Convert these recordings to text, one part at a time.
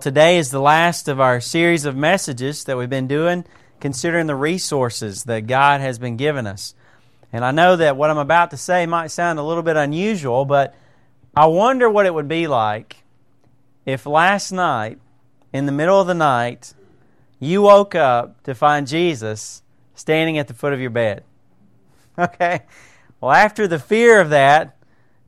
Today is the last of our series of messages that we've been doing, considering the resources that God has been giving us. And I know that what I'm about to say might sound a little bit unusual, but I wonder what it would be like if last night, in the middle of the night, you woke up to find Jesus standing at the foot of your bed. Okay? Well, after the fear of that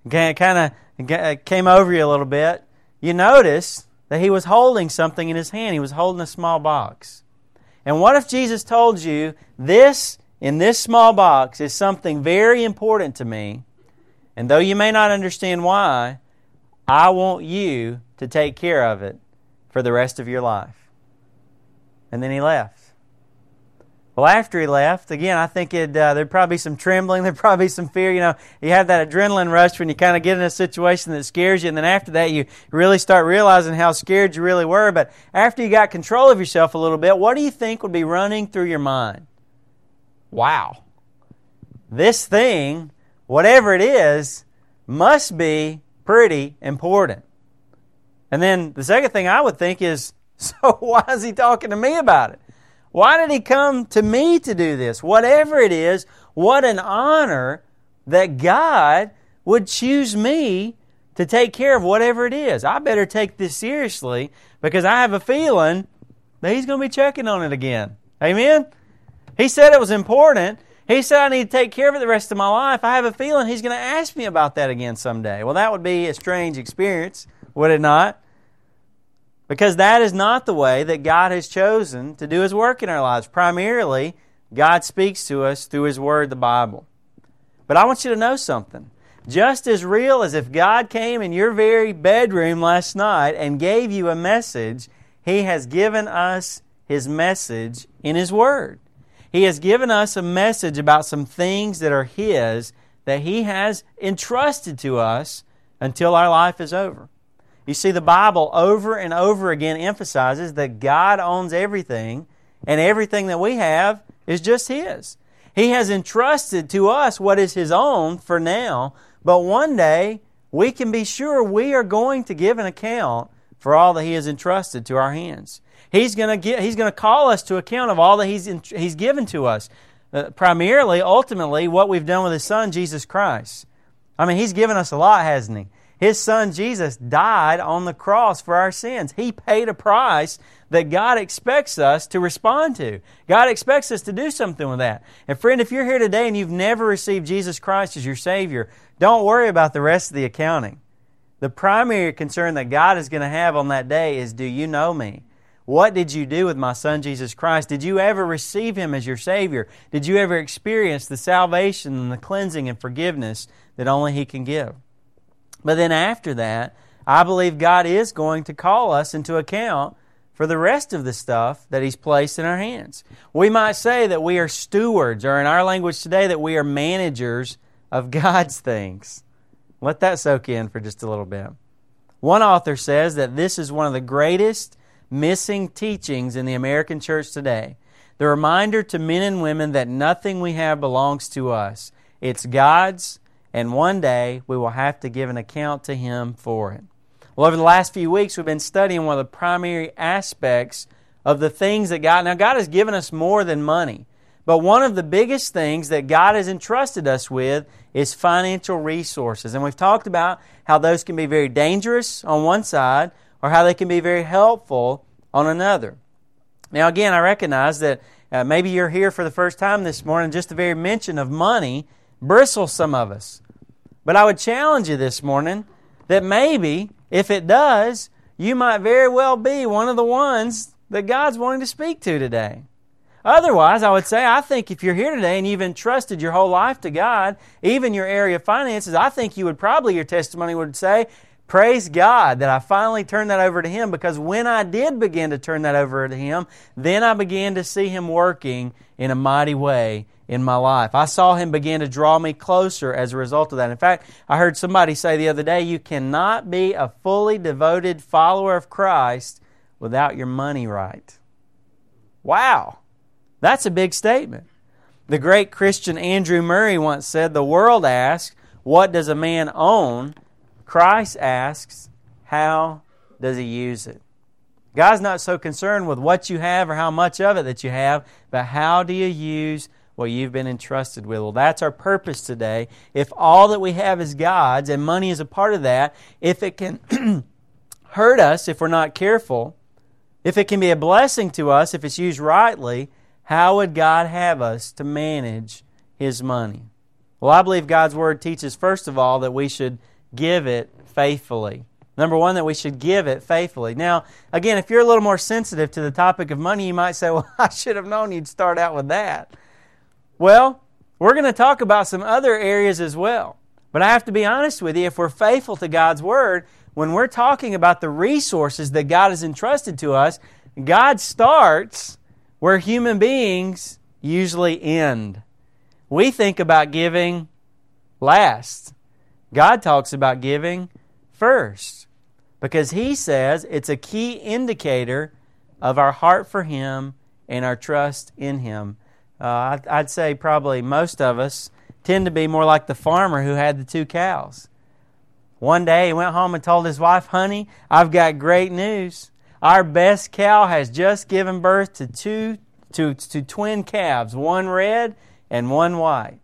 kind of came over you a little bit, you notice that he was holding something in his hand. He was holding a small box. And what if Jesus told you, this, in this small box, is something very important to me, and though you may not understand why, I want you to take care of it for the rest of your life? And then he left. Well, after he left, again, I think it, uh, there'd probably be some trembling, there'd probably be some fear. You know, you have that adrenaline rush when you kind of get in a situation that scares you, and then after that, you really start realizing how scared you really were. But after you got control of yourself a little bit, what do you think would be running through your mind? Wow. This thing, whatever it is, must be pretty important. And then the second thing I would think is, so why is he talking to me about it? Why did he come to me to do this? Whatever it is, what an honor that God would choose me to take care of whatever it is. I better take this seriously because I have a feeling that he's going to be checking on it again. Amen? He said it was important. He said I need to take care of it the rest of my life. I have a feeling he's going to ask me about that again someday. Well, that would be a strange experience, would it not? Because that is not the way that God has chosen to do His work in our lives. Primarily, God speaks to us through His Word, the Bible. But I want you to know something. Just as real as if God came in your very bedroom last night and gave you a message, He has given us His message in His Word. He has given us a message about some things that are His that He has entrusted to us until our life is over. You see, the Bible over and over again emphasizes that God owns everything, and everything that we have is just His. He has entrusted to us what is His own for now, but one day we can be sure we are going to give an account for all that He has entrusted to our hands. He's going to, get, he's going to call us to account of all that He's, he's given to us. Uh, primarily, ultimately, what we've done with His Son, Jesus Christ. I mean, He's given us a lot, hasn't He? His son Jesus died on the cross for our sins. He paid a price that God expects us to respond to. God expects us to do something with that. And friend, if you're here today and you've never received Jesus Christ as your Savior, don't worry about the rest of the accounting. The primary concern that God is going to have on that day is do you know me? What did you do with my son Jesus Christ? Did you ever receive him as your Savior? Did you ever experience the salvation and the cleansing and forgiveness that only he can give? But then after that, I believe God is going to call us into account for the rest of the stuff that He's placed in our hands. We might say that we are stewards, or in our language today, that we are managers of God's things. Let that soak in for just a little bit. One author says that this is one of the greatest missing teachings in the American church today. The reminder to men and women that nothing we have belongs to us. It's God's, and one day we will have to give an account to Him for it. Well, over the last few weeks, we've been studying one of the primary aspects of the things that God, now God has given us more than money, but one of the biggest things that God has entrusted us with is financial resources. And we've talked about how those can be very dangerous on one side or how they can be very helpful on another. Now, again, I recognize that uh, maybe you're here for the first time this morning, just the very mention of money bristles some of us. But I would challenge you this morning that maybe, if it does, you might very well be one of the ones that God's wanting to speak to today. Otherwise, I would say, I think if you're here today and you've entrusted your whole life to God, even your area of finances, I think you would probably, your testimony would say, Praise God that I finally turned that over to Him because when I did begin to turn that over to Him, then I began to see Him working in a mighty way in my life. I saw Him begin to draw me closer as a result of that. In fact, I heard somebody say the other day, you cannot be a fully devoted follower of Christ without your money right. Wow, that's a big statement. The great Christian Andrew Murray once said, The world asks, What does a man own? Christ asks, How does he use it? God's not so concerned with what you have or how much of it that you have, but how do you use what you've been entrusted with? Well, that's our purpose today. If all that we have is God's and money is a part of that, if it can hurt us if we're not careful, if it can be a blessing to us if it's used rightly, how would God have us to manage His money? Well, I believe God's Word teaches, first of all, that we should give it faithfully. Number one, that we should give it faithfully. Now, again, if you're a little more sensitive to the topic of money, you might say, well, I should have known you'd start out with that. Well, we're going to talk about some other areas as well. But I have to be honest with you, if we're faithful to God's Word, when we're talking about the resources that God has entrusted to us, God starts where human beings usually end. We think about giving last. God talks about giving first because He says it's a key indicator of our heart for Him and our trust in Him. Uh, I'd say probably most of us tend to be more like the farmer who had the two cows. One day he went home and told his wife, Honey, I've got great news. Our best cow has just given birth to two to, to twin calves, one red and one white.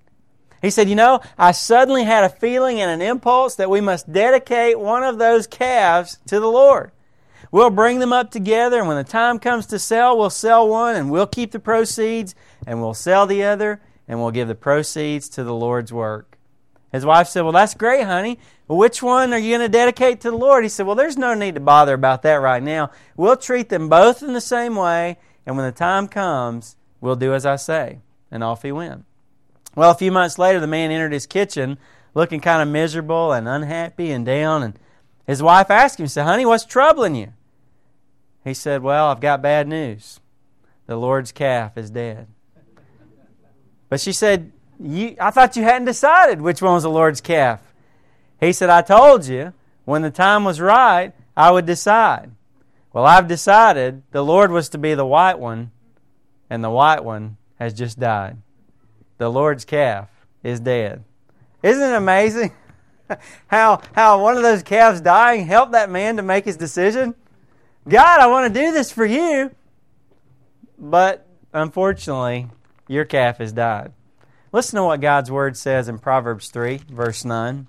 He said, You know, I suddenly had a feeling and an impulse that we must dedicate one of those calves to the Lord. We'll bring them up together, and when the time comes to sell, we'll sell one and we'll keep the proceeds, and we'll sell the other, and we'll give the proceeds to the Lord's work. His wife said, Well, that's great, honey. Which one are you going to dedicate to the Lord? He said, Well, there's no need to bother about that right now. We'll treat them both in the same way, and when the time comes, we'll do as I say. And off he went. Well, a few months later, the man entered his kitchen looking kind of miserable and unhappy and down. And his wife asked him, said, Honey, what's troubling you? He said, Well, I've got bad news. The Lord's calf is dead. But she said, I thought you hadn't decided which one was the Lord's calf. He said, I told you when the time was right, I would decide. Well, I've decided the Lord was to be the white one, and the white one has just died the Lord's calf is dead. Isn't it amazing how, how one of those calves dying helped that man to make his decision? God, I want to do this for you. But unfortunately, your calf has died. Listen to what God's word says in Proverbs 3, verse 9.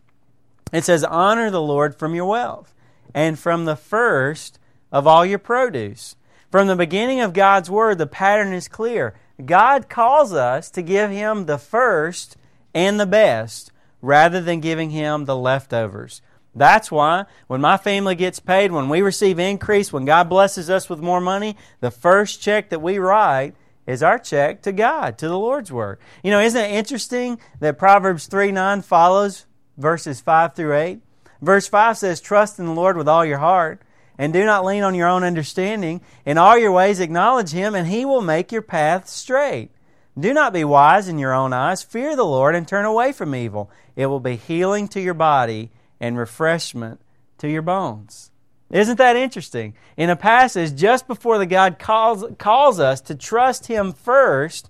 It says, Honor the Lord from your wealth and from the first of all your produce. From the beginning of God's word, the pattern is clear. God calls us to give Him the first and the best rather than giving Him the leftovers. That's why when my family gets paid, when we receive increase, when God blesses us with more money, the first check that we write is our check to God, to the Lord's work. You know, isn't it interesting that Proverbs 3 9 follows verses 5 through 8? Verse 5 says, Trust in the Lord with all your heart and do not lean on your own understanding. In all your ways acknowledge him, and he will make your path straight. Do not be wise in your own eyes. Fear the Lord and turn away from evil. It will be healing to your body and refreshment to your bones. Isn't that interesting? In a passage just before the God calls, calls us to trust Him first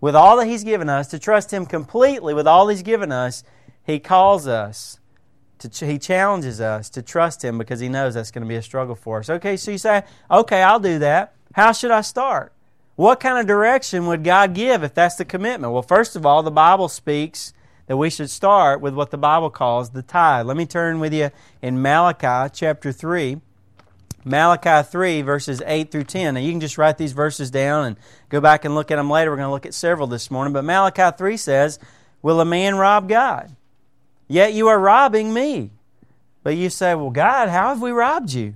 with all that He's given us, to trust Him completely with all He's given us, He calls us to, he challenges us to trust Him because He knows that's going to be a struggle for us. Okay, so you say, okay, I'll do that. How should I start? What kind of direction would God give if that's the commitment? Well, first of all, the Bible speaks that we should start with what the Bible calls the tithe. Let me turn with you in Malachi chapter 3. Malachi 3, verses 8 through 10. Now, you can just write these verses down and go back and look at them later. We're going to look at several this morning. But Malachi 3 says, Will a man rob God? Yet you are robbing me. But you say, Well, God, how have we robbed you?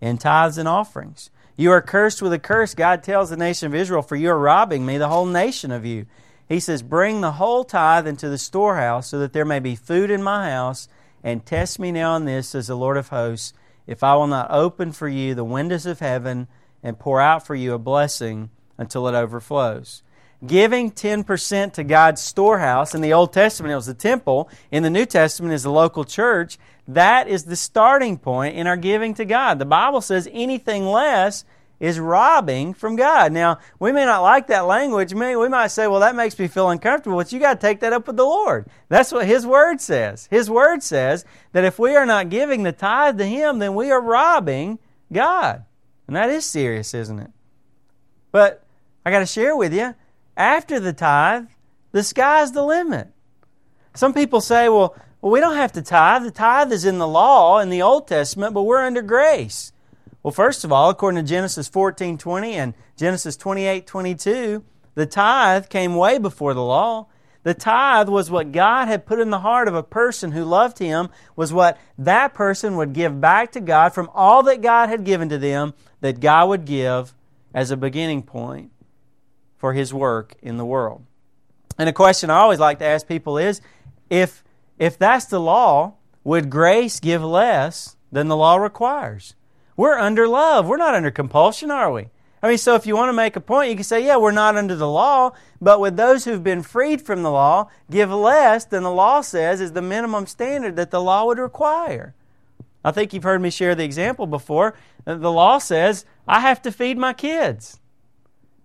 In tithes and offerings. You are cursed with a curse, God tells the nation of Israel, for you are robbing me, the whole nation of you. He says, Bring the whole tithe into the storehouse, so that there may be food in my house, and test me now on this, says the Lord of hosts, if I will not open for you the windows of heaven and pour out for you a blessing until it overflows giving 10% to God's storehouse. In the Old Testament, it was the temple. In the New Testament, is the local church. That is the starting point in our giving to God. The Bible says anything less is robbing from God. Now, we may not like that language. We might say, well, that makes me feel uncomfortable, but you got to take that up with the Lord. That's what His Word says. His Word says that if we are not giving the tithe to Him, then we are robbing God. And that is serious, isn't it? But I got to share with you, after the tithe, the sky's the limit. Some people say, well, well, we don't have to tithe. The tithe is in the law in the Old Testament, but we're under grace. Well, first of all, according to Genesis 14:20 and Genesis 28:22, the tithe came way before the law. The tithe was what God had put in the heart of a person who loved him, was what that person would give back to God from all that God had given to them, that God would give as a beginning point for his work in the world. And a question I always like to ask people is if if that's the law, would grace give less than the law requires? We're under love. We're not under compulsion, are we? I mean, so if you want to make a point, you can say, yeah, we're not under the law, but with those who've been freed from the law, give less than the law says is the minimum standard that the law would require. I think you've heard me share the example before. Uh, the law says I have to feed my kids.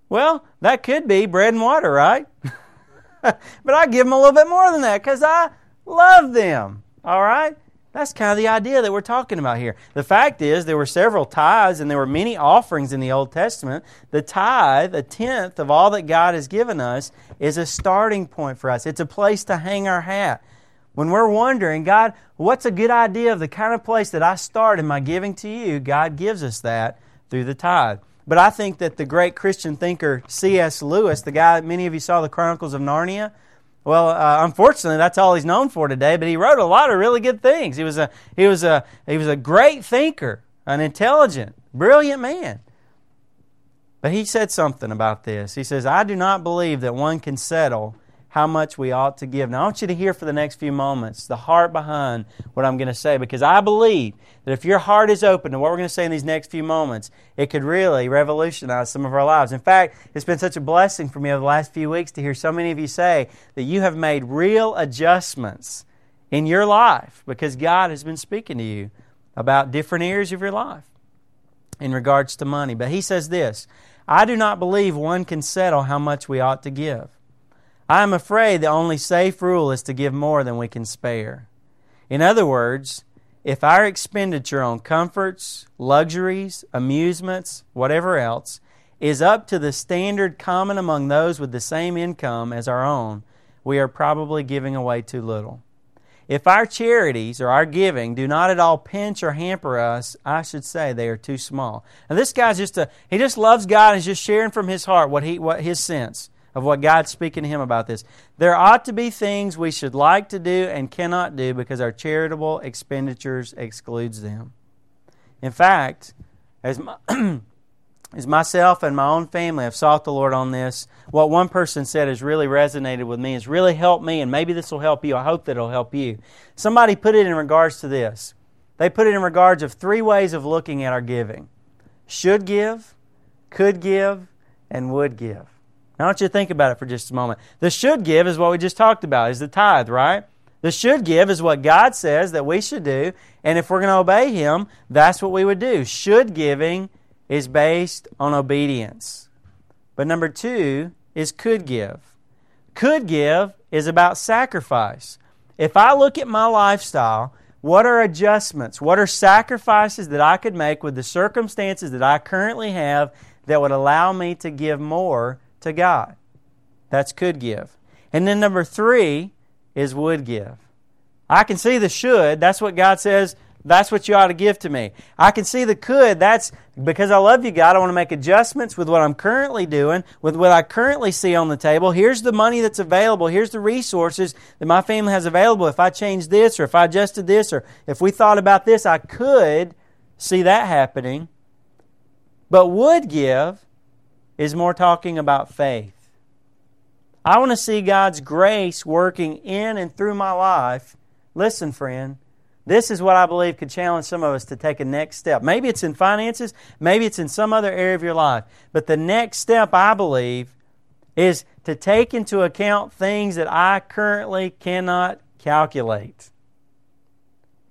Well, that could be bread and water, right? but I give them a little bit more than that because I love them. All right? That's kind of the idea that we're talking about here. The fact is, there were several tithes and there were many offerings in the Old Testament. The tithe, a tenth of all that God has given us, is a starting point for us. It's a place to hang our hat. When we're wondering, God, what's a good idea of the kind of place that I start in my giving to you? God gives us that through the tithe. But I think that the great Christian thinker C.S. Lewis, the guy that many of you saw the Chronicles of Narnia, well, uh, unfortunately, that's all he's known for today. But he wrote a lot of really good things. He was a he was a he was a great thinker, an intelligent, brilliant man. But he said something about this. He says, "I do not believe that one can settle how much we ought to give. Now, I want you to hear for the next few moments the heart behind what I'm going to say because I believe that if your heart is open to what we're going to say in these next few moments, it could really revolutionize some of our lives. In fact, it's been such a blessing for me over the last few weeks to hear so many of you say that you have made real adjustments in your life because God has been speaking to you about different areas of your life in regards to money. But he says this I do not believe one can settle how much we ought to give. I am afraid the only safe rule is to give more than we can spare. In other words, if our expenditure on comforts, luxuries, amusements, whatever else, is up to the standard common among those with the same income as our own, we are probably giving away too little. If our charities or our giving do not at all pinch or hamper us, I should say they are too small. And this guy's just a he just loves God and is just sharing from his heart what he what his sense of what God's speaking to him about this. There ought to be things we should like to do and cannot do because our charitable expenditures excludes them. In fact, as, my, as myself and my own family have sought the Lord on this, what one person said has really resonated with me, has really helped me, and maybe this will help you. I hope that it'll help you. Somebody put it in regards to this. They put it in regards of three ways of looking at our giving should give, could give, and would give. Now, I want you to think about it for just a moment. The should give is what we just talked about, is the tithe, right? The should give is what God says that we should do, and if we're going to obey Him, that's what we would do. Should giving is based on obedience. But number two is could give. Could give is about sacrifice. If I look at my lifestyle, what are adjustments? What are sacrifices that I could make with the circumstances that I currently have that would allow me to give more to God. That's could give. And then number three is would give. I can see the should. That's what God says. That's what you ought to give to me. I can see the could. That's because I love you, God. I want to make adjustments with what I'm currently doing, with what I currently see on the table. Here's the money that's available. Here's the resources that my family has available. If I change this, or if I adjusted this, or if we thought about this, I could see that happening. But would give is more talking about faith. I want to see God's grace working in and through my life. Listen, friend, this is what I believe could challenge some of us to take a next step. Maybe it's in finances, maybe it's in some other area of your life. But the next step, I believe, is to take into account things that I currently cannot calculate.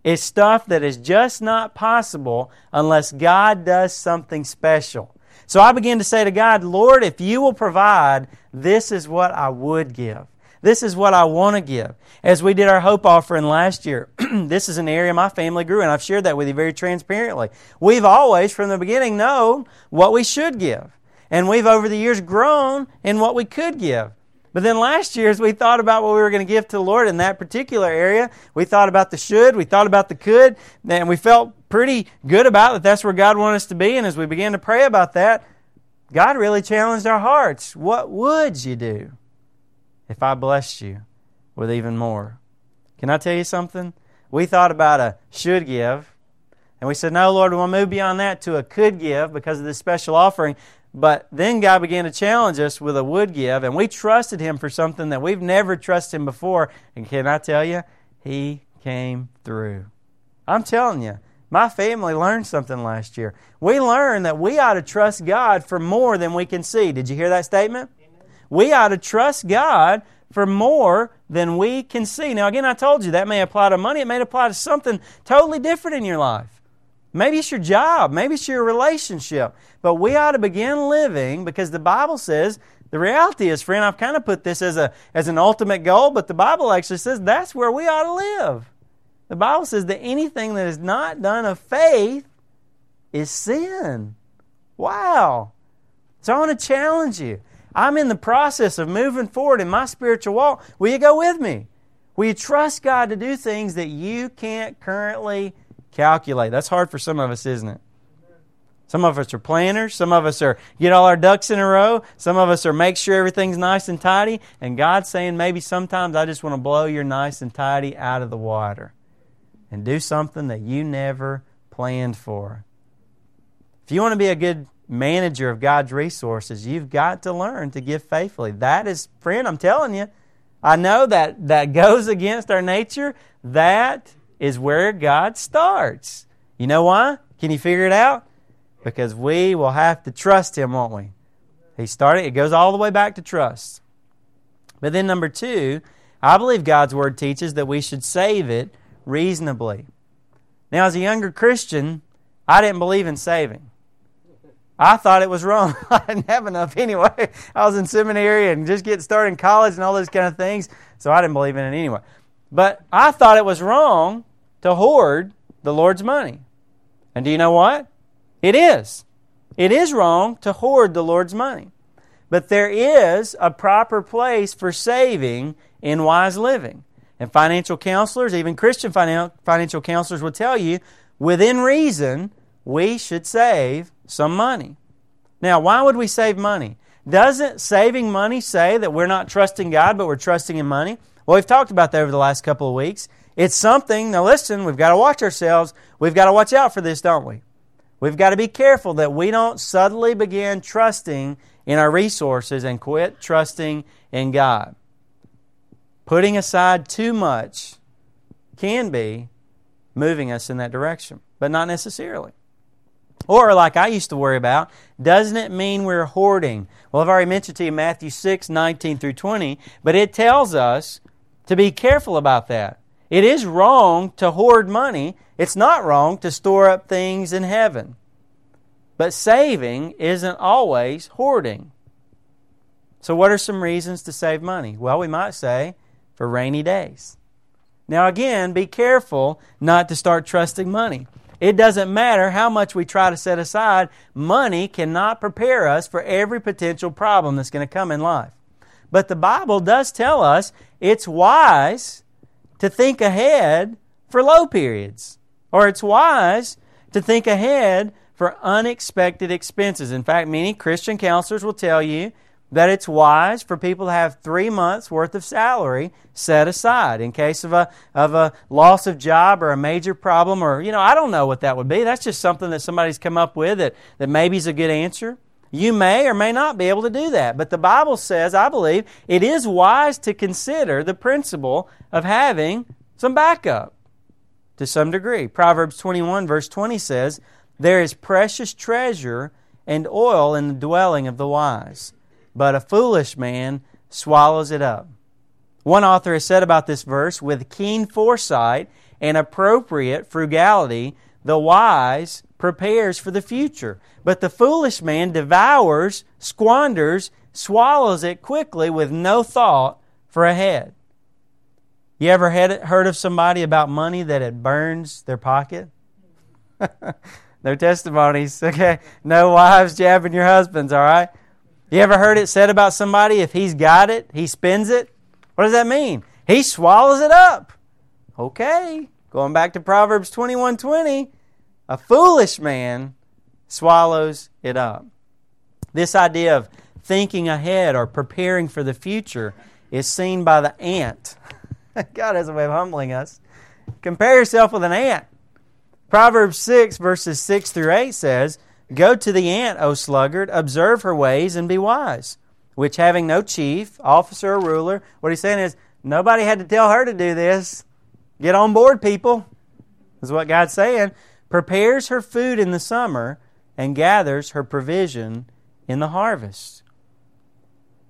It's stuff that is just not possible unless God does something special. So I began to say to God, Lord, if you will provide, this is what I would give. This is what I want to give. As we did our hope offering last year, this is an area my family grew, and I've shared that with you very transparently. We've always, from the beginning, known what we should give. And we've over the years grown in what we could give. But then last year, as we thought about what we were going to give to the Lord in that particular area, we thought about the should, we thought about the could, and we felt pretty good about that that's where God wanted us to be. And as we began to pray about that, God really challenged our hearts. What would you do if I blessed you with even more? Can I tell you something? We thought about a should give, and we said, No, Lord, we want to move beyond that to a could give because of this special offering. But then God began to challenge us with a would give, and we trusted Him for something that we've never trusted Him before. And can I tell you, He came through. I'm telling you, my family learned something last year. We learned that we ought to trust God for more than we can see. Did you hear that statement? Amen. We ought to trust God for more than we can see. Now, again, I told you that may apply to money, it may apply to something totally different in your life. Maybe it's your job. Maybe it's your relationship. But we ought to begin living because the Bible says the reality is, friend, I've kind of put this as, a, as an ultimate goal, but the Bible actually says that's where we ought to live. The Bible says that anything that is not done of faith is sin. Wow. So I want to challenge you. I'm in the process of moving forward in my spiritual walk. Will you go with me? Will you trust God to do things that you can't currently calculate. That's hard for some of us, isn't it? Some of us are planners. Some of us are get all our ducks in a row. Some of us are make sure everything's nice and tidy. And God's saying maybe sometimes I just want to blow your nice and tidy out of the water and do something that you never planned for. If you want to be a good manager of God's resources, you've got to learn to give faithfully. That is, friend, I'm telling you, I know that that goes against our nature. That is where God starts. You know why? Can you figure it out? Because we will have to trust Him, won't we? He started, it goes all the way back to trust. But then, number two, I believe God's Word teaches that we should save it reasonably. Now, as a younger Christian, I didn't believe in saving. I thought it was wrong. I didn't have enough anyway. I was in seminary and just getting started in college and all those kind of things, so I didn't believe in it anyway. But I thought it was wrong to hoard the Lord's money. And do you know what? It is. It is wrong to hoard the Lord's money. But there is a proper place for saving in wise living. And financial counselors, even Christian financial counselors, will tell you within reason, we should save some money. Now, why would we save money? Doesn't saving money say that we're not trusting God, but we're trusting in money? Well, we've talked about that over the last couple of weeks. It's something, now listen, we've got to watch ourselves. We've got to watch out for this, don't we? We've got to be careful that we don't suddenly begin trusting in our resources and quit trusting in God. Putting aside too much can be moving us in that direction, but not necessarily. Or, like I used to worry about, doesn't it mean we're hoarding? Well, I've already mentioned to you Matthew 6, 19 through 20, but it tells us to be careful about that. It is wrong to hoard money. It's not wrong to store up things in heaven. But saving isn't always hoarding. So, what are some reasons to save money? Well, we might say for rainy days. Now, again, be careful not to start trusting money. It doesn't matter how much we try to set aside, money cannot prepare us for every potential problem that's going to come in life. But the Bible does tell us it's wise to think ahead for low periods, or it's wise to think ahead for unexpected expenses. In fact, many Christian counselors will tell you that it's wise for people to have three months worth of salary set aside in case of a, of a loss of job or a major problem or, you know, I don't know what that would be. That's just something that somebody's come up with that, that maybe is a good answer. You may or may not be able to do that. But the Bible says, I believe, it is wise to consider the principle of having some backup to some degree. Proverbs 21, verse 20 says, There is precious treasure and oil in the dwelling of the wise, but a foolish man swallows it up. One author has said about this verse, with keen foresight and appropriate frugality, the wise prepares for the future. But the foolish man devours, squanders, swallows it quickly with no thought for a head. You ever heard of somebody about money that it burns their pocket? no testimonies, okay? No wives jabbing your husbands, all right? You ever heard it said about somebody if he's got it, he spends it? What does that mean? He swallows it up. Okay. Going back to Proverbs 21:20, a foolish man swallows it up. This idea of thinking ahead or preparing for the future is seen by the ant. God has a way of humbling us. Compare yourself with an ant. Proverbs 6, verses 6 through 8 says, Go to the ant, O sluggard, observe her ways and be wise, which having no chief, officer, or ruler, what he's saying is, nobody had to tell her to do this. Get on board, people, is what God's saying. Prepares her food in the summer and gathers her provision in the harvest.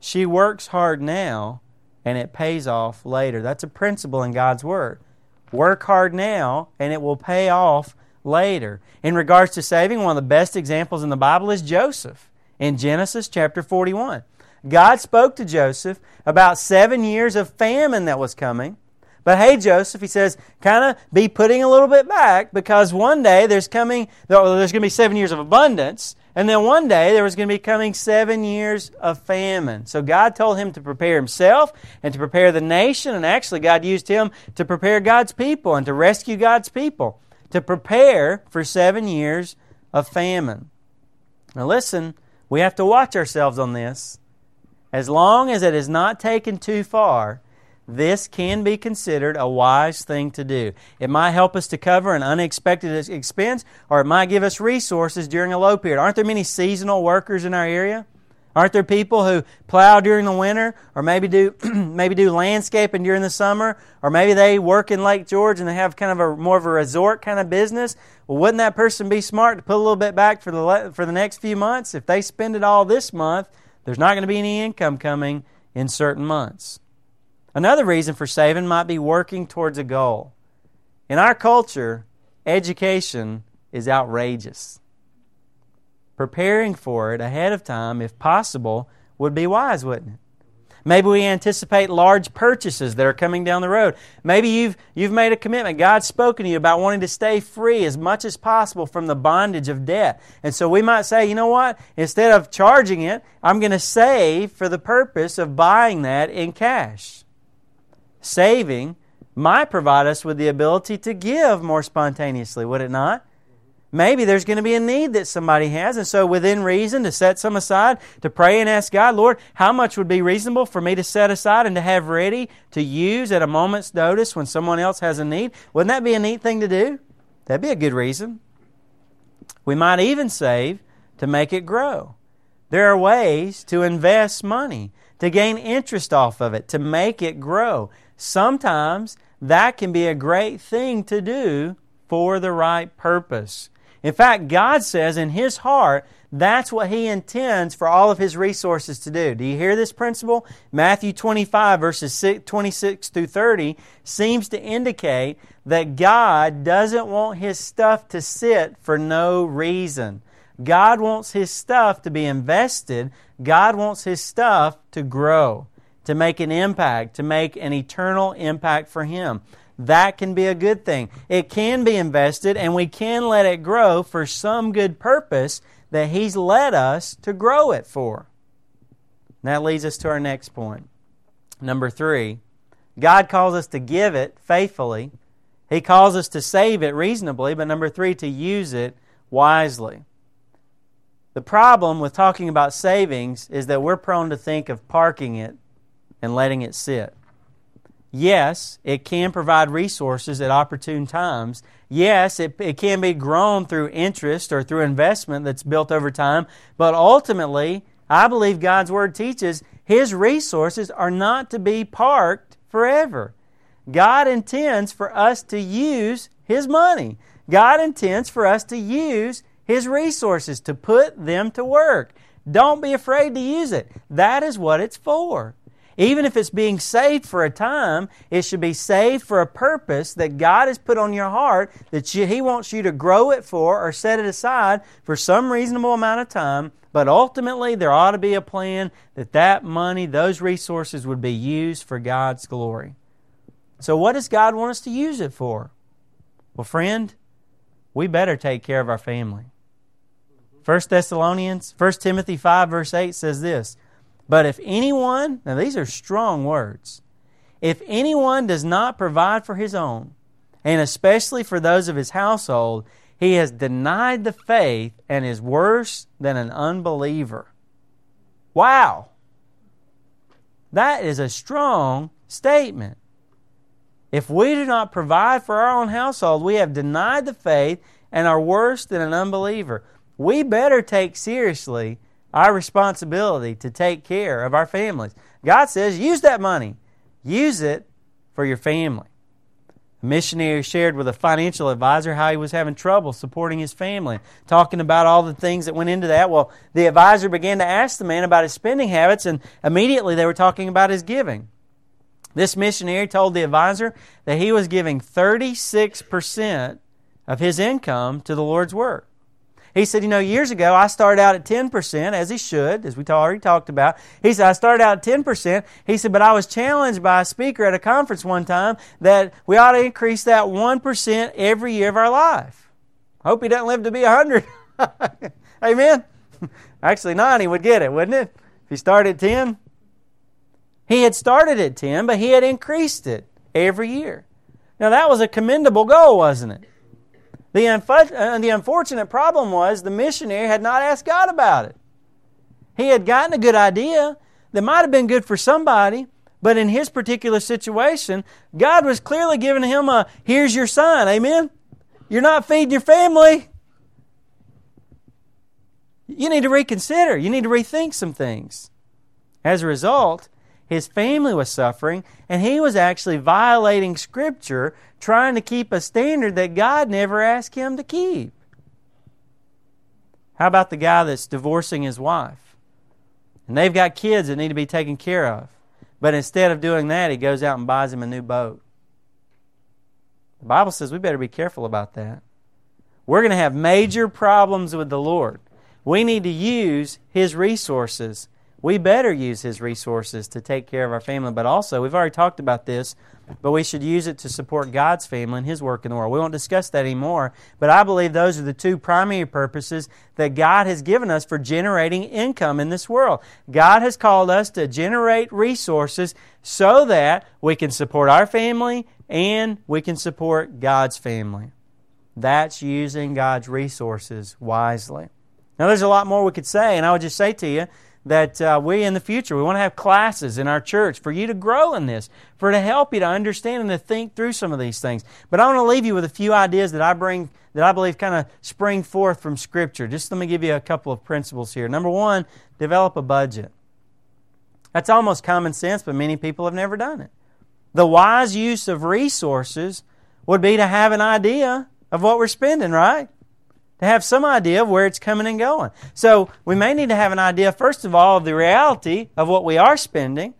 She works hard now and it pays off later. That's a principle in God's Word. Work hard now and it will pay off later. In regards to saving, one of the best examples in the Bible is Joseph in Genesis chapter 41. God spoke to Joseph about seven years of famine that was coming. But hey, Joseph, he says, kind of be putting a little bit back because one day there's coming, there's going to be seven years of abundance, and then one day there was going to be coming seven years of famine. So God told him to prepare himself and to prepare the nation, and actually God used him to prepare God's people and to rescue God's people, to prepare for seven years of famine. Now listen, we have to watch ourselves on this. As long as it is not taken too far, this can be considered a wise thing to do. It might help us to cover an unexpected expense, or it might give us resources during a low period. Aren't there many seasonal workers in our area? Aren't there people who plow during the winter, or maybe do maybe do landscaping during the summer, or maybe they work in Lake George and they have kind of a more of a resort kind of business? Well, wouldn't that person be smart to put a little bit back for the for the next few months? If they spend it all this month, there's not going to be any income coming in certain months. Another reason for saving might be working towards a goal. In our culture, education is outrageous. Preparing for it ahead of time, if possible, would be wise, wouldn't it? Maybe we anticipate large purchases that are coming down the road. Maybe you've, you've made a commitment. God's spoken to you about wanting to stay free as much as possible from the bondage of debt. And so we might say, you know what? Instead of charging it, I'm going to save for the purpose of buying that in cash saving might provide us with the ability to give more spontaneously, would it not? Maybe there's going to be a need that somebody has, and so within reason to set some aside, to pray and ask God, Lord, how much would be reasonable for me to set aside and to have ready to use at a moment's notice when someone else has a need? Wouldn't that be a neat thing to do? That'd be a good reason. We might even save to make it grow. There are ways to invest money, to gain interest off of it, to make it grow sometimes that can be a great thing to do for the right purpose. In fact, God says in His heart, that's what He intends for all of His resources to do. Do you hear this principle? Matthew 25, verses 26 through 30, seems to indicate that God doesn't want His stuff to sit for no reason. God wants His stuff to be invested, God wants His stuff to grow to make an impact, to make an eternal impact for Him. That can be a good thing. It can be invested and we can let it grow for some good purpose that He's led us to grow it for. that leads us to our next point. Number three, God calls us to give it faithfully. He calls us to save it reasonably, but number three, to use it wisely. The problem with talking about savings is that we're prone to think of parking it and letting it sit. Yes, it can provide resources at opportune times. Yes, it, it can be grown through interest or through investment that's built over time. But ultimately, I believe God's Word teaches His resources are not to be parked forever. God intends for us to use His money. God intends for us to use His resources, to put them to work. Don't be afraid to use it. That is what it's for. Even if it's being saved for a time, it should be saved for a purpose that God has put on your heart that you, He wants you to grow it for or set it aside for some reasonable amount of time But ultimately, there ought to be a plan that that money, those resources would be used for God's glory. So, what does God want us to use it for? Well, friend, we better take care of our family. 1 Thessalonians, 1 Timothy 5, verse 8 says this But if anyone, now these are strong words, if anyone does not provide for his own, and especially for those of his household, he has denied the faith and is worse than an unbeliever. Wow! That is a strong statement. If we do not provide for our own household, we have denied the faith and are worse than an unbeliever. We better take seriously our responsibility to take care of our families. God says, use that money, use it for your family. A missionary shared with a financial advisor how he was having trouble supporting his family, talking about all the things that went into that. Well, the advisor began to ask the man about his spending habits, and immediately they were talking about his giving. This missionary told the advisor that he was giving 36% of his income to the Lord's work. He said, You know, years ago, I started out at 10%, as he should, as we already talked about. He said, I started out at 10%. He said, But I was challenged by a speaker at a conference one time that we ought to increase that 1% every year of our life. Hope he doesn't live to be 100. Amen? Actually, 90 would get it, wouldn't it? If he started at 10. He had started at 10, but he had increased it every year. Now, that was a commendable goal, wasn't it? The, unf- uh, the unfortunate problem was the missionary had not asked God about it. He had gotten a good idea that might have been good for somebody, but in his particular situation, God was clearly giving him a here's your son. Amen? You're not feeding your family. You need to reconsider. You need to rethink some things. As a result, his family was suffering, and he was actually violating Scripture, trying to keep a standard that God never asked him to keep. How about the guy that's divorcing his wife? And they've got kids that need to be taken care of. But instead of doing that, he goes out and buys him a new boat. The Bible says we better be careful about that. We're going to have major problems with the Lord. We need to use His resources we better use His resources to take care of our family. But also, we've already talked about this, but we should use it to support God's family and His work in the world. We won't discuss that anymore, but I believe those are the two primary purposes that God has given us for generating income in this world. God has called us to generate resources so that we can support our family and we can support God's family. That's using God's resources wisely. Now, there's a lot more we could say, and I would just say to you, that uh, we in the future we want to have classes in our church for you to grow in this for to help you to understand and to think through some of these things. But i want to leave you with a few ideas that i bring that i believe kind of spring forth from scripture. Just let me give you a couple of principles here. Number one develop a budget. That's almost common sense but many people have never done it. The wise use of resources would be to have an idea of what we're spending right to have some idea of where it's coming and going. So we may need to have an idea, first of all, of the reality of what we are spending.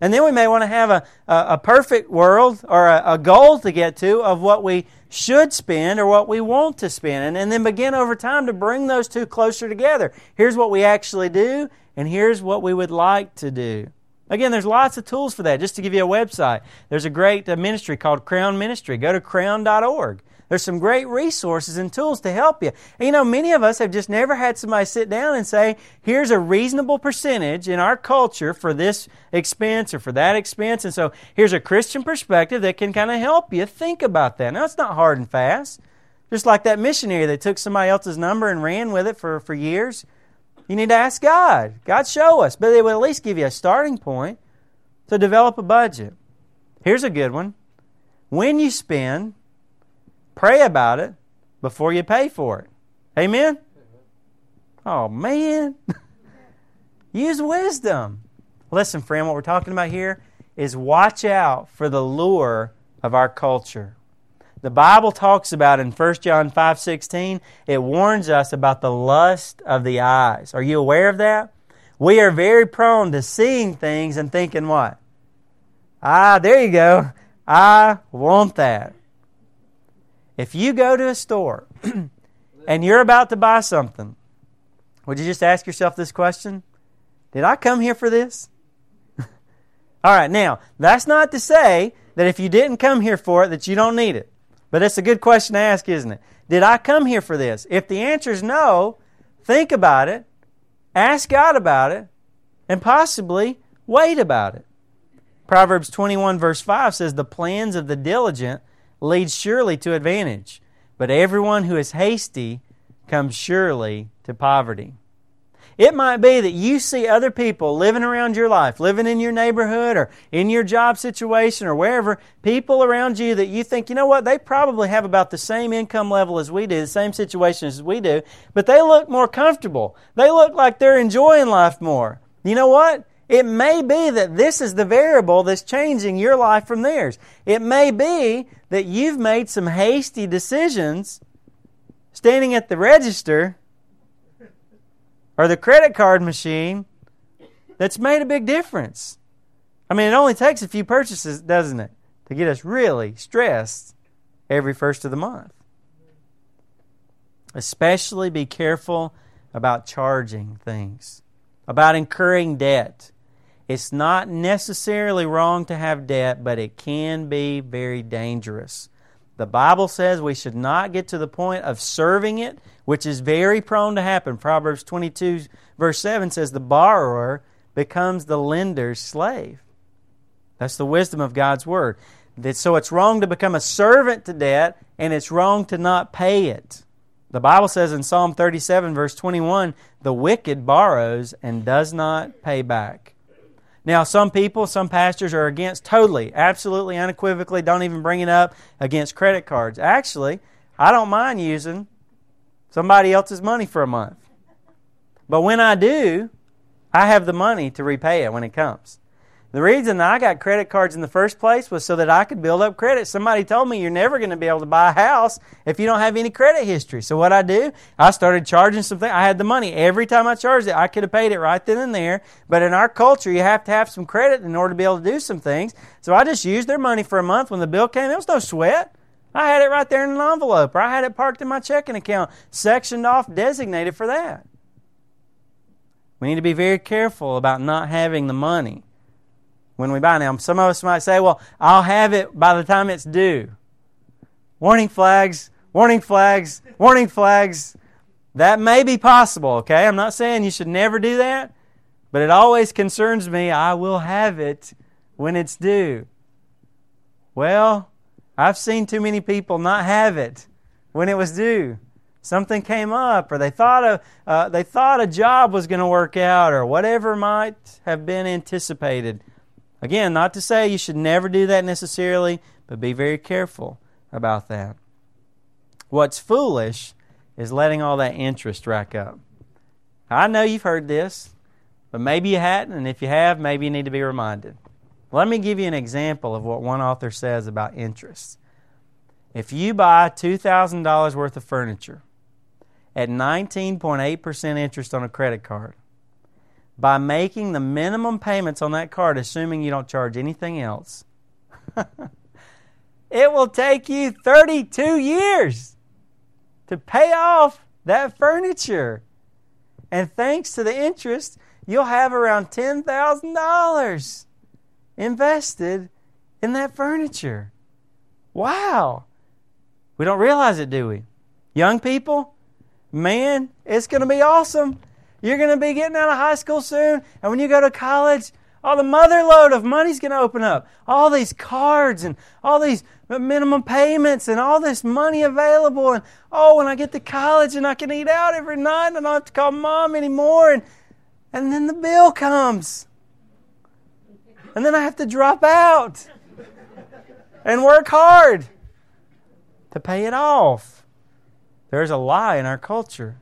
And then we may want to have a, a, a perfect world or a, a, goal to get to of what we should spend or what we want to spend. And, and then begin over time to bring those two closer together. Here's what we actually do, and here's what we would like to do. Again, there's lots of tools for that. Just to give you a website, there's a great uh, ministry called Crown Ministry. Go to crown.org. There's some great resources and tools to help you. And you know, many of us have just never had somebody sit down and say, here's a reasonable percentage in our culture for this expense or for that expense. And so here's a Christian perspective that can kind of help you think about that. Now, it's not hard and fast. Just like that missionary that took somebody else's number and ran with it for, for years. You need to ask God. God, show us. But they will at least give you a starting point to develop a budget. Here's a good one. When you spend, Pray about it before you pay for it. Amen? Oh, man. Use wisdom. Listen, friend, what we're talking about here is watch out for the lure of our culture. The Bible talks about in 1 John 5:16, it warns us about the lust of the eyes. Are you aware of that? We are very prone to seeing things and thinking what? Ah, there you go. I want that. If you go to a store and you're about to buy something, Would you just ask yourself this question? Did I come here for this? All right, now, that's not to say that if you didn't come here for it, that you don't need it. But it's a good question to ask, isn't it? Did I come here for this? If the answer is no, think about it, ask God about it, and possibly wait about it. Proverbs 21, verse 5 says, The plans of the diligent lead surely to advantage, but everyone who is hasty comes surely to poverty. It might be that you see other people living around your life, living in your neighborhood or in your job situation or wherever, people around you that you think, you know what, they probably have about the same income level as we do, the same situation as we do, but they look more comfortable. They look like they're enjoying life more. You know what? It may be that this is the variable that's changing your life from theirs. It may be that you've made some hasty decisions standing at the register or the credit card machine that's made a big difference. I mean, it only takes a few purchases, doesn't it, to get us really stressed every first of the month. Especially be careful about charging things, about incurring debt. It's not necessarily wrong to have debt, but it can be very dangerous. The Bible says we should not get to the point of serving it, which is very prone to happen. Proverbs 22, verse 7 says, The borrower becomes the lender's slave. That's the wisdom of God's Word. So it's wrong to become a servant to debt, and it's wrong to not pay it. The Bible says in Psalm 37, verse 21, the wicked borrows and does not pay back. Now, some people, some pastors are against totally, absolutely, unequivocally, don't even bring it up against credit cards. Actually, I don't mind using somebody else's money for a month. But when I do, I have the money to repay it when it comes. The reason that I got credit cards in the first place was so that I could build up credit. Somebody told me you're never going to be able to buy a house if you don't have any credit history. So what I do, I started charging something. I had the money. Every time I charged it, I could have paid it right then and there. But in our culture, you have to have some credit in order to be able to do some things. So I just used their money for a month. When the bill came, it was no sweat. I had it right there in an envelope, or I had it parked in my checking account, sectioned off, designated for that. We need to be very careful about not having the money when we buy. Now, some of us might say, well, I'll have it by the time it's due. Warning flags, warning flags, warning flags. That may be possible, okay? I'm not saying you should never do that, but it always concerns me. I will have it when it's due. Well, I've seen too many people not have it when it was due. Something came up, or they thought a, uh, they thought a job was going to work out, or whatever might have been anticipated. Again, not to say you should never do that necessarily, but be very careful about that. What's foolish is letting all that interest rack up. I know you've heard this, but maybe you hadn't, and if you have, maybe you need to be reminded. Let me give you an example of what one author says about interest. If you buy $2,000 worth of furniture at 19.8% interest on a credit card, by making the minimum payments on that card, assuming you don't charge anything else, it will take you 32 years to pay off that furniture. And thanks to the interest, you'll have around $10,000 invested in that furniture. Wow. We don't realize it, do we? Young people, man, it's going to be awesome. You're going to be getting out of high school soon, and when you go to college, all the mother lode of money's going to open up. All these cards and all these minimum payments and all this money available. And oh, when I get to college and I can eat out every night and I don't have to call mom anymore. And, and then the bill comes. And then I have to drop out and work hard to pay it off. There's a lie in our culture.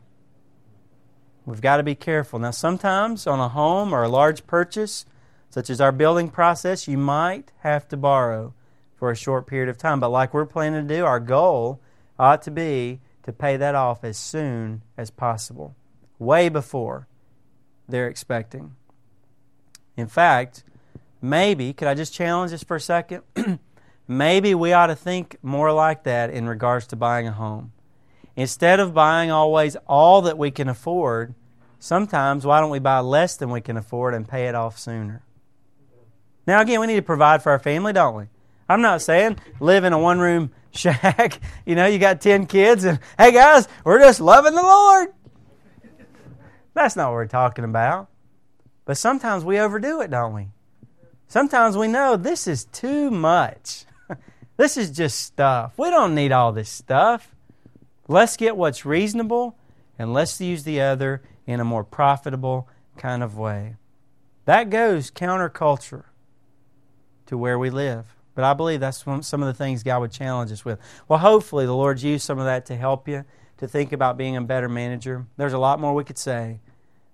We've got to be careful. Now, sometimes on a home or a large purchase, such as our building process, you might have to borrow for a short period of time. But like we're planning to do, our goal ought to be to pay that off as soon as possible, way before they're expecting. In fact, maybe, could I just challenge this for a second? maybe we ought to think more like that in regards to buying a home. Instead of buying always all that we can afford, Sometimes, why don't we buy less than we can afford and pay it off sooner? Now, again, we need to provide for our family, don't we? I'm not saying live in a one room shack. You know, you got 10 kids, and hey, guys, we're just loving the Lord. That's not what we're talking about. But sometimes we overdo it, don't we? Sometimes we know this is too much. this is just stuff. We don't need all this stuff. Let's get what's reasonable and let's use the other in a more profitable kind of way. That goes counterculture to where we live. But I believe that's some of the things God would challenge us with. Well, hopefully, the Lord's used some of that to help you to think about being a better manager. There's a lot more we could say,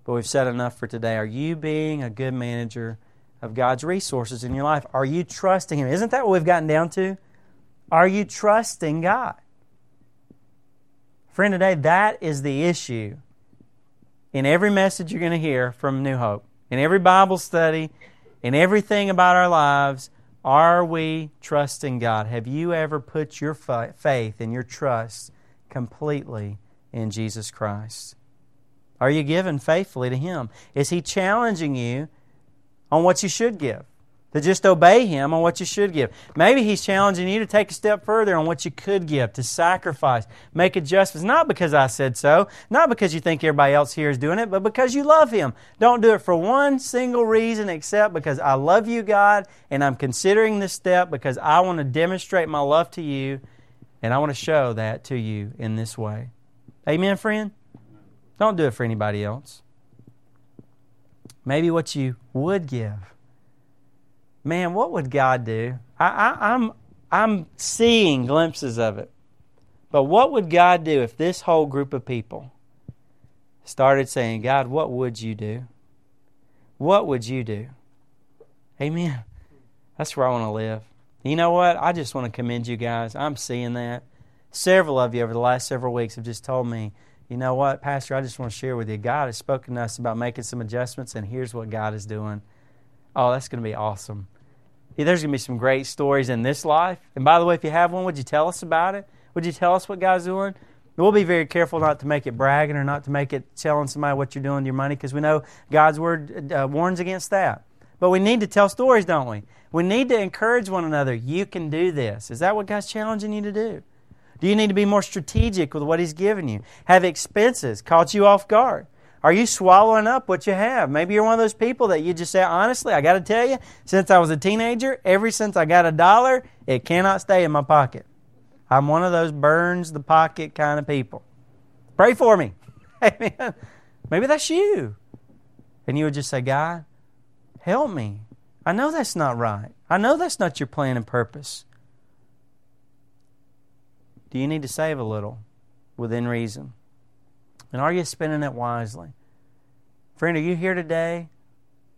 but we've said enough for today. Are you being a good manager of God's resources in your life? Are you trusting Him? Isn't that what we've gotten down to? Are you trusting God? Friend, today, that is the issue in every message you're going to hear from New Hope, in every Bible study, in everything about our lives. Are we trusting God? Have you ever put your faith and your trust completely in Jesus Christ? Are you giving faithfully to Him? Is He challenging you on what you should give? To just obey Him on what you should give. Maybe He's challenging you to take a step further on what you could give, to sacrifice, make adjustments, not because I said so, not because you think everybody else here is doing it, but because you love Him. Don't do it for one single reason except because I love you, God, and I'm considering this step because I want to demonstrate my love to you, and I want to show that to you in this way. Amen, friend? Don't do it for anybody else. Maybe what you would give. Man, what would God do? I, I, I'm I'm seeing glimpses of it. But what would God do if this whole group of people started saying, God, what would you do? What would you do? Amen. That's where I want to live. You know what? I just want to commend you guys. I'm seeing that. Several of you over the last several weeks have just told me, you know what, Pastor, I just want to share with you. God has spoken to us about making some adjustments, and here's what God is doing. Oh, that's going to be awesome. There's going to be some great stories in this life. And by the way, if you have one, would you tell us about it? Would you tell us what God's doing? We'll be very careful not to make it bragging or not to make it telling somebody what you're doing with your money because we know God's Word uh, warns against that. But we need to tell stories, don't we? We need to encourage one another. You can do this. Is that what God's challenging you to do? Do you need to be more strategic with what He's given you? Have expenses caught you off guard? Are you swallowing up what you have? Maybe you're one of those people that you just say, honestly, I got to tell you, since I was a teenager, ever since I got a dollar, it cannot stay in my pocket. I'm one of those burns the pocket kind of people. Pray for me. Amen. Maybe that's you. And you would just say, God, help me. I know that's not right. I know that's not your plan and purpose. Do you need to save a little within reason? And are you spending it wisely? Friend, are you here today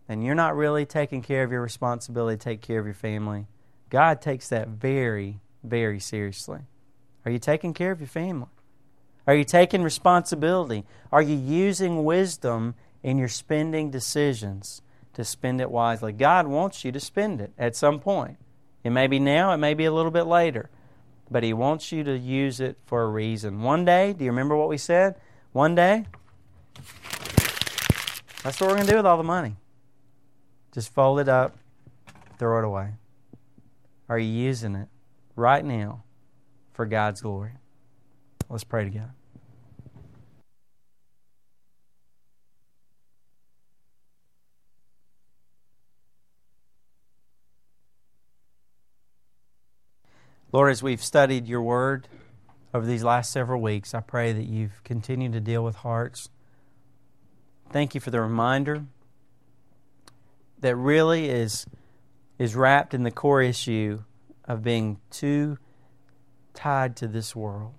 and you're not really taking care of your responsibility take care of your family? God takes that very, very seriously. Are you taking care of your family? Are you taking responsibility? Are you using wisdom in your spending decisions to spend it wisely? God wants you to spend it at some point. It may be now, it may be a little bit later but He wants you to use it for a reason. One day, do you remember what we said? One day, that's what we're going to do with all the money. Just fold it up, throw it away. Are you using it right now for God's glory? Let's pray together. Lord, as we've studied your word over these last several weeks, I pray that you've continued to deal with hearts. Thank you for the reminder that really is, is wrapped in the core issue of being too tied to this world.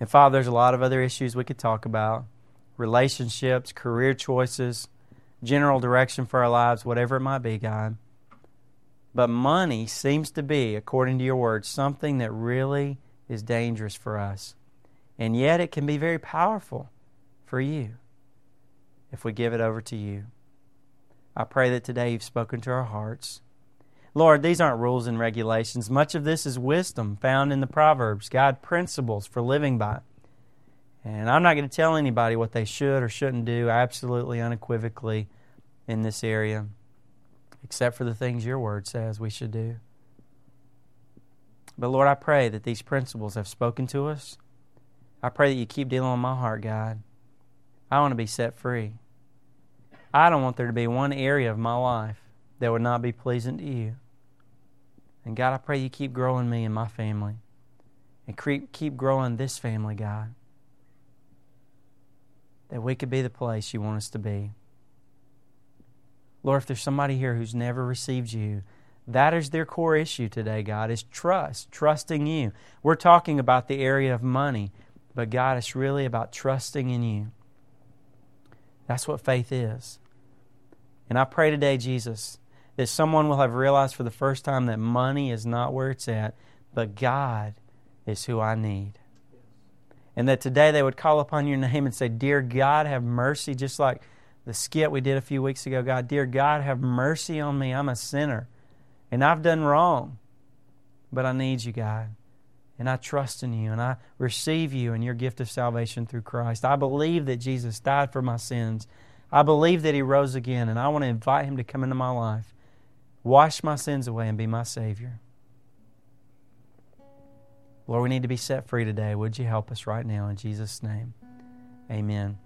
And Father, there's a lot of other issues we could talk about relationships, career choices, general direction for our lives, whatever it might be, God. But money seems to be, according to your words, something that really is dangerous for us. And yet it can be very powerful for you if we give it over to you. I pray that today you've spoken to our hearts. Lord, these aren't rules and regulations. Much of this is wisdom found in the Proverbs, God principles for living by. And I'm not going to tell anybody what they should or shouldn't do, absolutely, unequivocally, in this area, except for the things your word says we should do. But Lord, I pray that these principles have spoken to us. I pray that you keep dealing with my heart, God. I want to be set free. I don't want there to be one area of my life that would not be pleasing to you. And God, I pray you keep growing me and my family. And keep growing this family, God. That we could be the place you want us to be. Lord, if there's somebody here who's never received you, that is their core issue today, God, is trust, trusting you. We're talking about the area of money, but God, it's really about trusting in you. That's what faith is. And I pray today, Jesus, that someone will have realized for the first time that money is not where it's at, but God is who I need. And that today they would call upon your name and say, Dear God, have mercy, just like the skit we did a few weeks ago. God, dear God, have mercy on me. I'm a sinner and I've done wrong, but I need you, God. And I trust in you and I receive you and your gift of salvation through Christ. I believe that Jesus died for my sins. I believe that he rose again, and I want to invite him to come into my life wash my sins away, and be my Savior. Lord, we need to be set free today. Would you help us right now in Jesus' name? Amen.